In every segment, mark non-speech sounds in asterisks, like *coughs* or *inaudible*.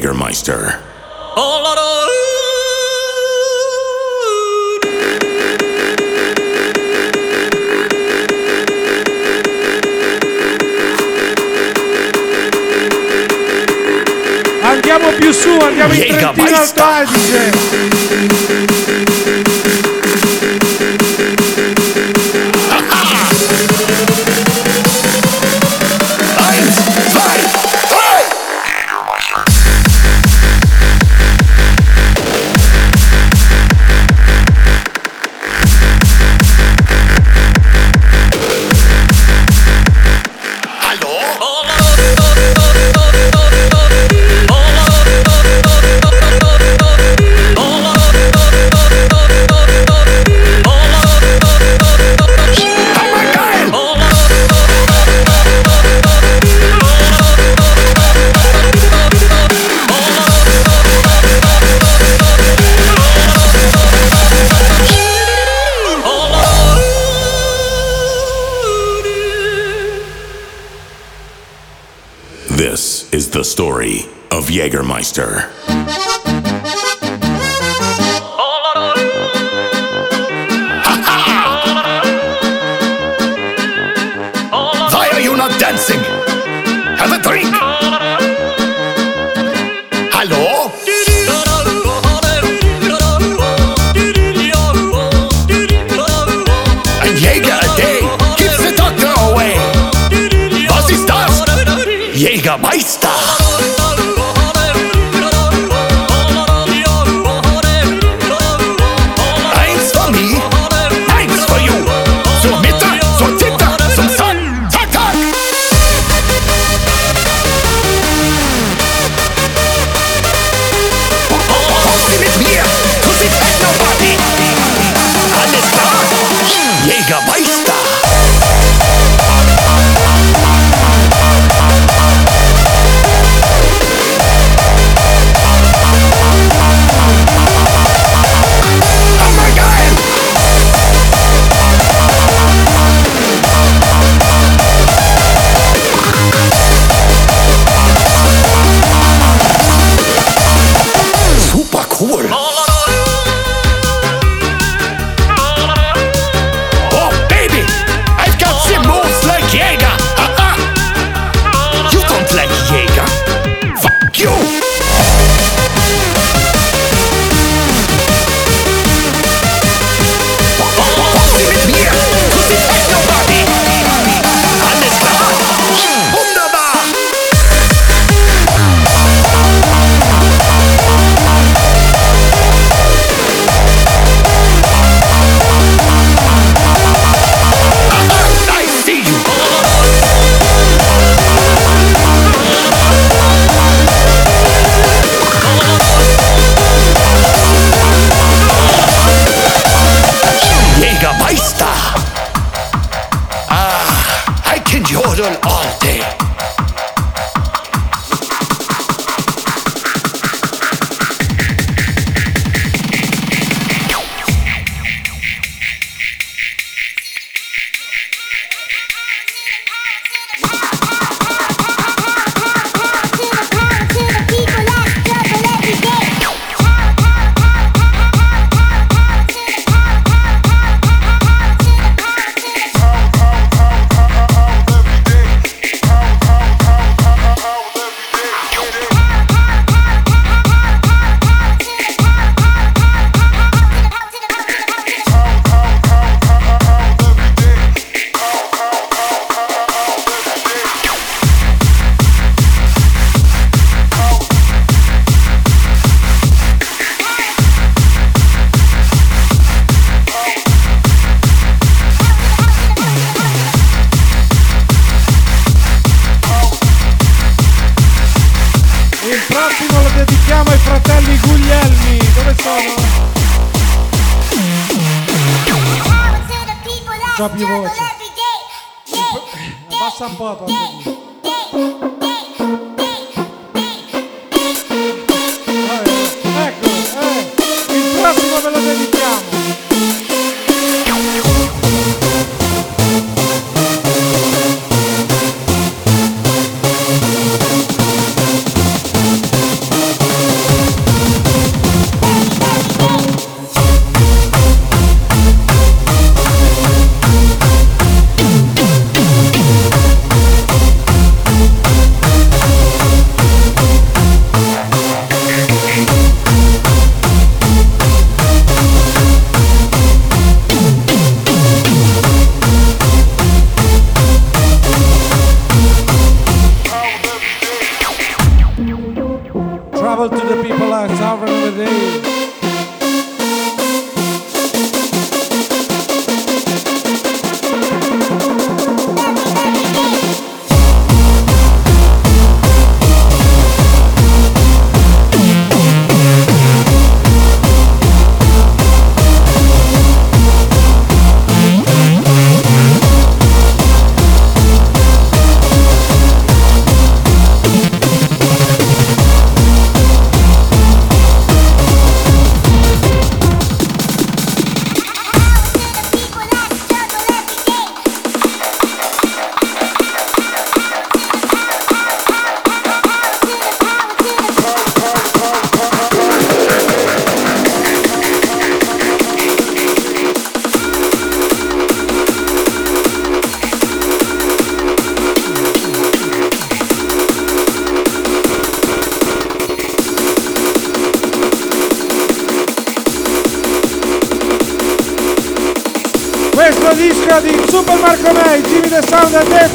Jägermeister. Andiamo più su, andiamo in Trentina Alto Adige. Jägermeister. папа. Di Super Marco May, Jimmy the Sound and. Back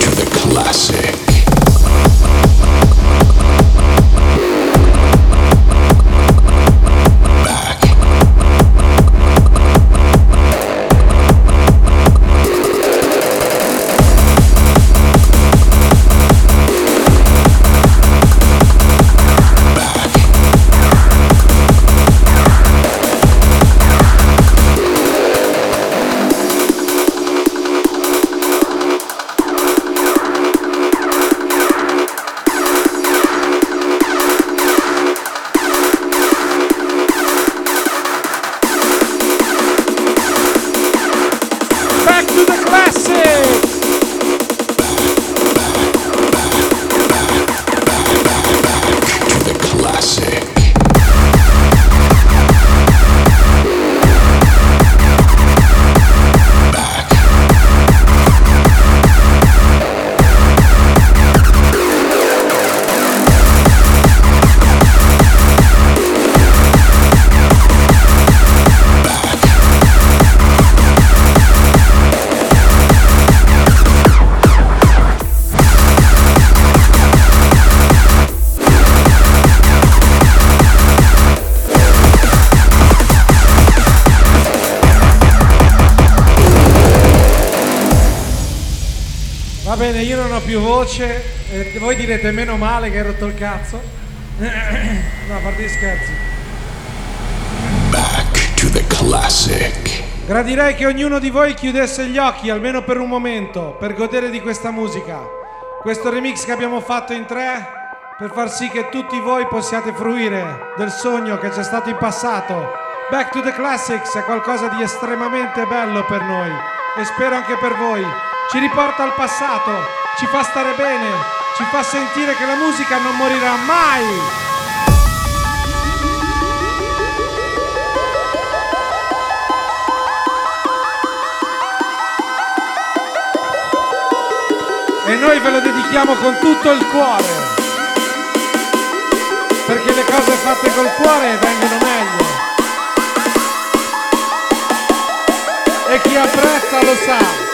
to the classic. Voce e voi direte meno male che hai rotto il cazzo. *coughs* No, a parte gli scherzi. Back to the classic. Gradirei che ognuno di voi chiudesse gli occhi almeno per un momento per godere di questa musica. Questo remix che abbiamo fatto in tre per far sì che tutti voi possiate fruire del sogno che c'è stato in passato. Back to the Classics è qualcosa di estremamente bello per noi e spero anche per voi. Ci riporta al passato, ci fa stare bene, ci fa sentire che la musica non morirà mai. E noi ve lo dedichiamo con tutto il cuore. Perché le cose fatte col cuore vengono meglio. E chi apprezza lo sa.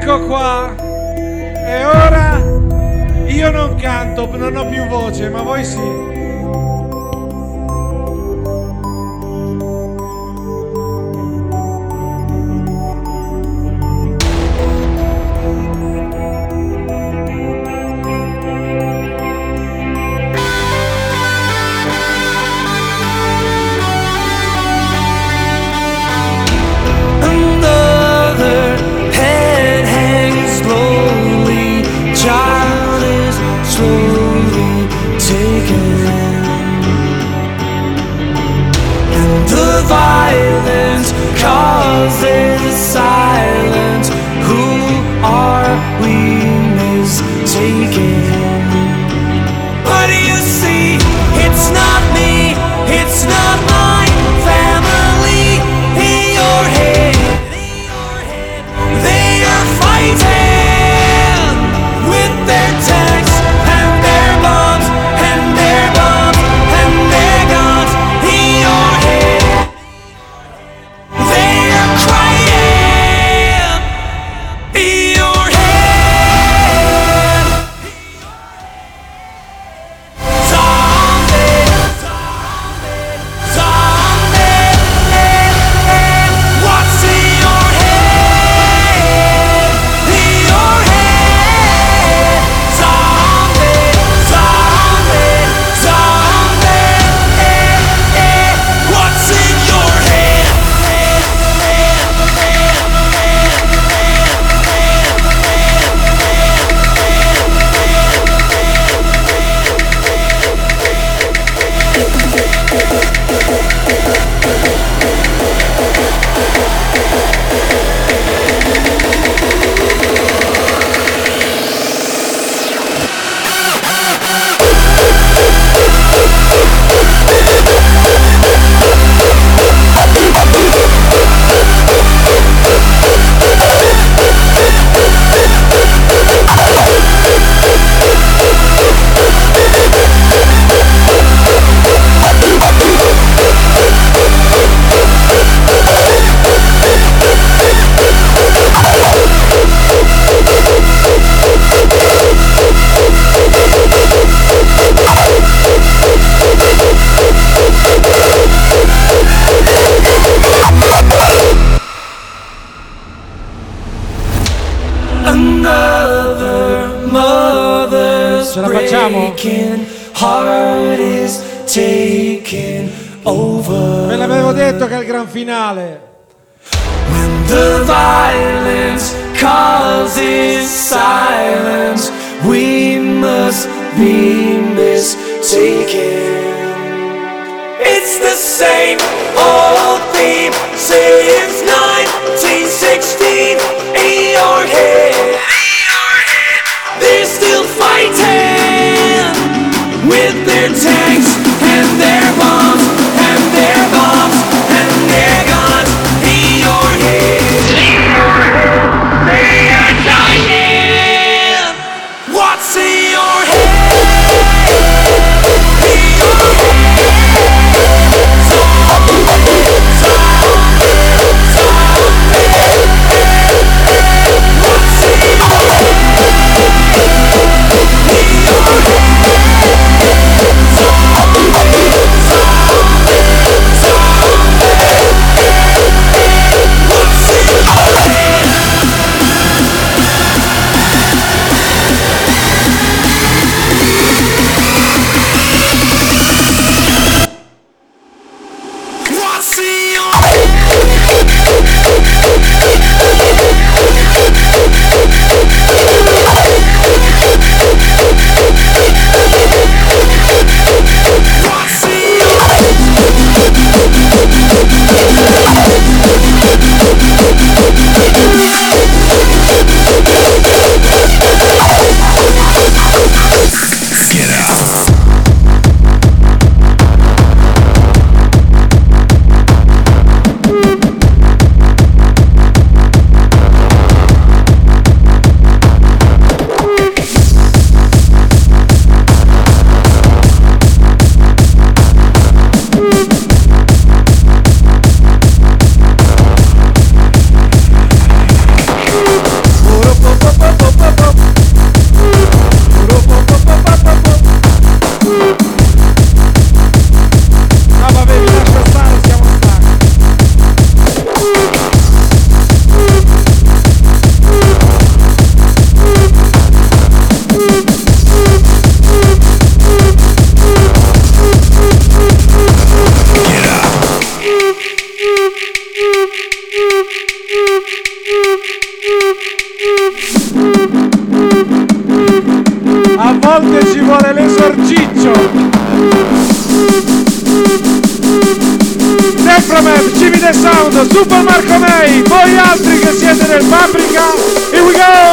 ecco qua. E ora io non canto, non ho più voce, ma voi sì. finale. When the violence causes silence, we must be mistaken. It's the same old theme since 1916 in your. May, voi altri che siete nel Paprika, here we go!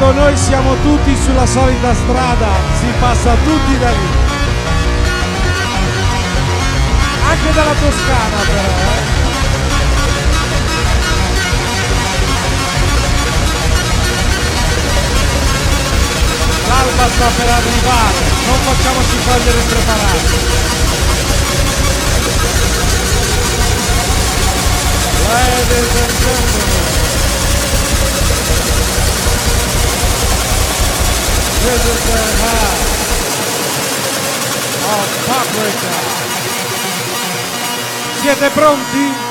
quando noi siamo tutti sulla solita strada, si passa tutti da lì. Anche dalla Toscana però. Eh. L'alba sta per arrivare, non facciamoci cogliere impreparati. Ladies and gentlemen. Is the house of Paprika. Siete pronti?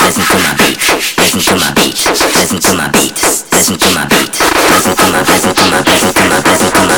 listen to my beat, listen to my beat, listen to my beat, listen to my beat, listen to my, listen to my, listen to my, listen to my, listen to my.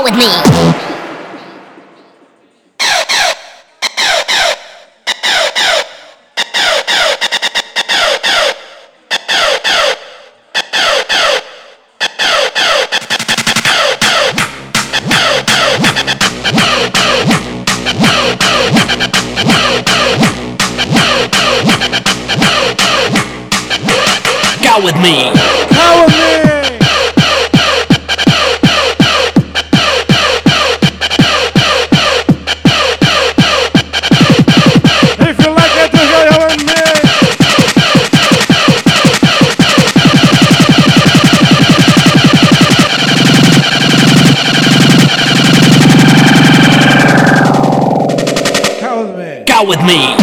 out with me. with me. with me.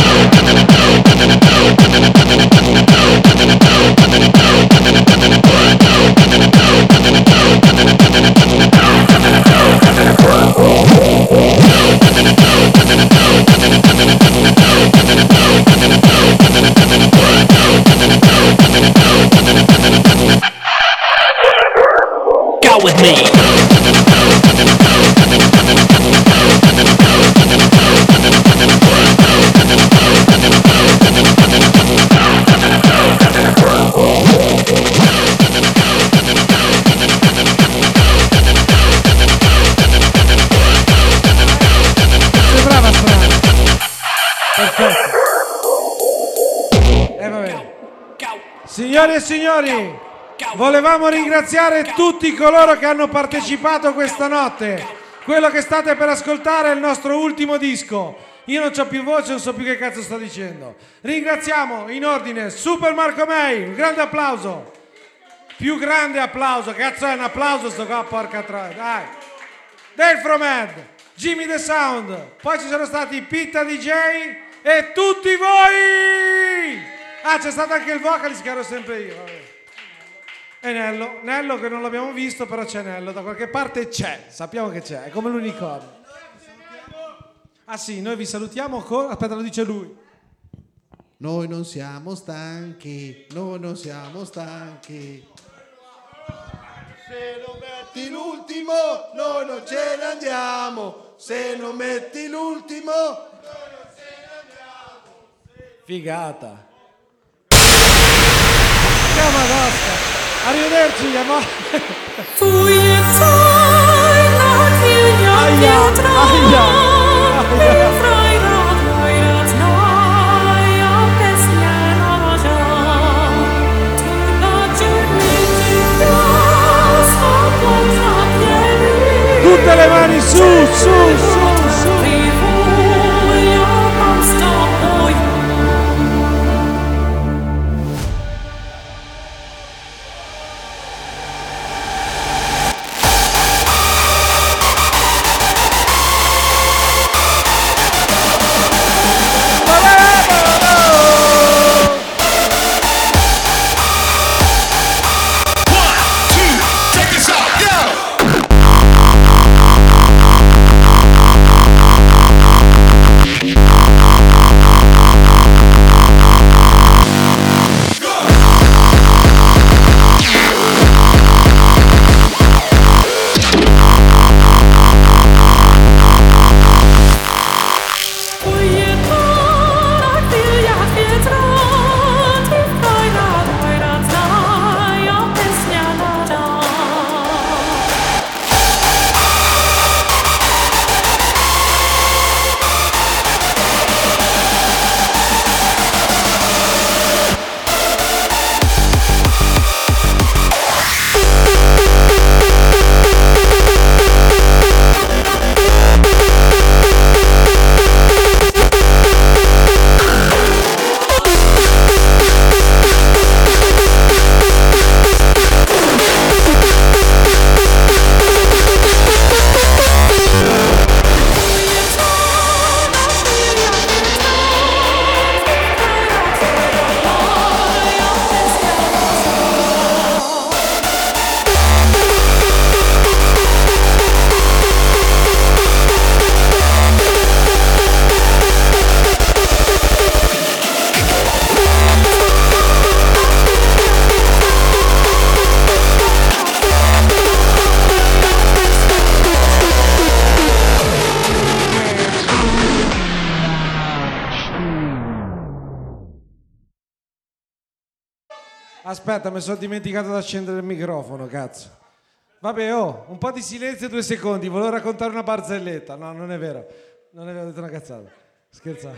Go with me. E signori, volevamo ringraziare tutti coloro che hanno partecipato questa notte. Quello che state per ascoltare è il nostro ultimo disco. Io non ho più voce, non so più che cazzo sto dicendo. Ringraziamo in ordine Super Marco May, un grande applauso. Più grande applauso, cazzo è un applauso sto qua, porca troia, dai. Dale From Ed, Jimmy The Sound, poi ci sono stati Pitta DJ e tutti voi! Ah, c'è stato anche il vocalist che ero sempre io. vabbè. E Nello, Nello che non l'abbiamo visto, però c'è Nello, da qualche parte c'è, sappiamo che c'è, è come l'unicorno. Ah sì, noi vi salutiamo con... Aspetta, lo dice lui. Noi non siamo stanchi, noi non siamo stanchi. Se non metti l'ultimo, noi non ce ne andiamo. Se non metti l'ultimo, Figata. Chiama Costa. Arrivederci. Aia, aia, aia. Tutte le mani su, su, su. Aspetta, mi sono dimenticato di accendere il microfono, cazzo. Vabbè, oh, un po' di silenzio due secondi, volevo raccontare una barzelletta. No, non è vero. Non è vero, ho detto una cazzata. Scherzavo.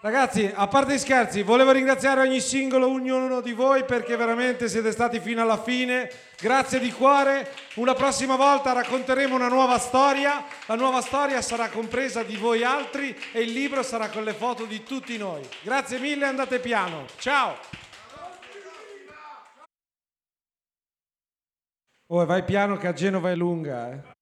Ragazzi, a parte gli scherzi, volevo ringraziare ogni singolo, ognuno di voi perché veramente siete stati fino alla fine. Grazie di cuore. Una prossima volta racconteremo una nuova storia. La nuova storia sarà compresa di voi altri e il libro sarà con le foto di tutti noi. Grazie mille, andate piano. Ciao. Oh, vai piano che a Genova è lunga, eh.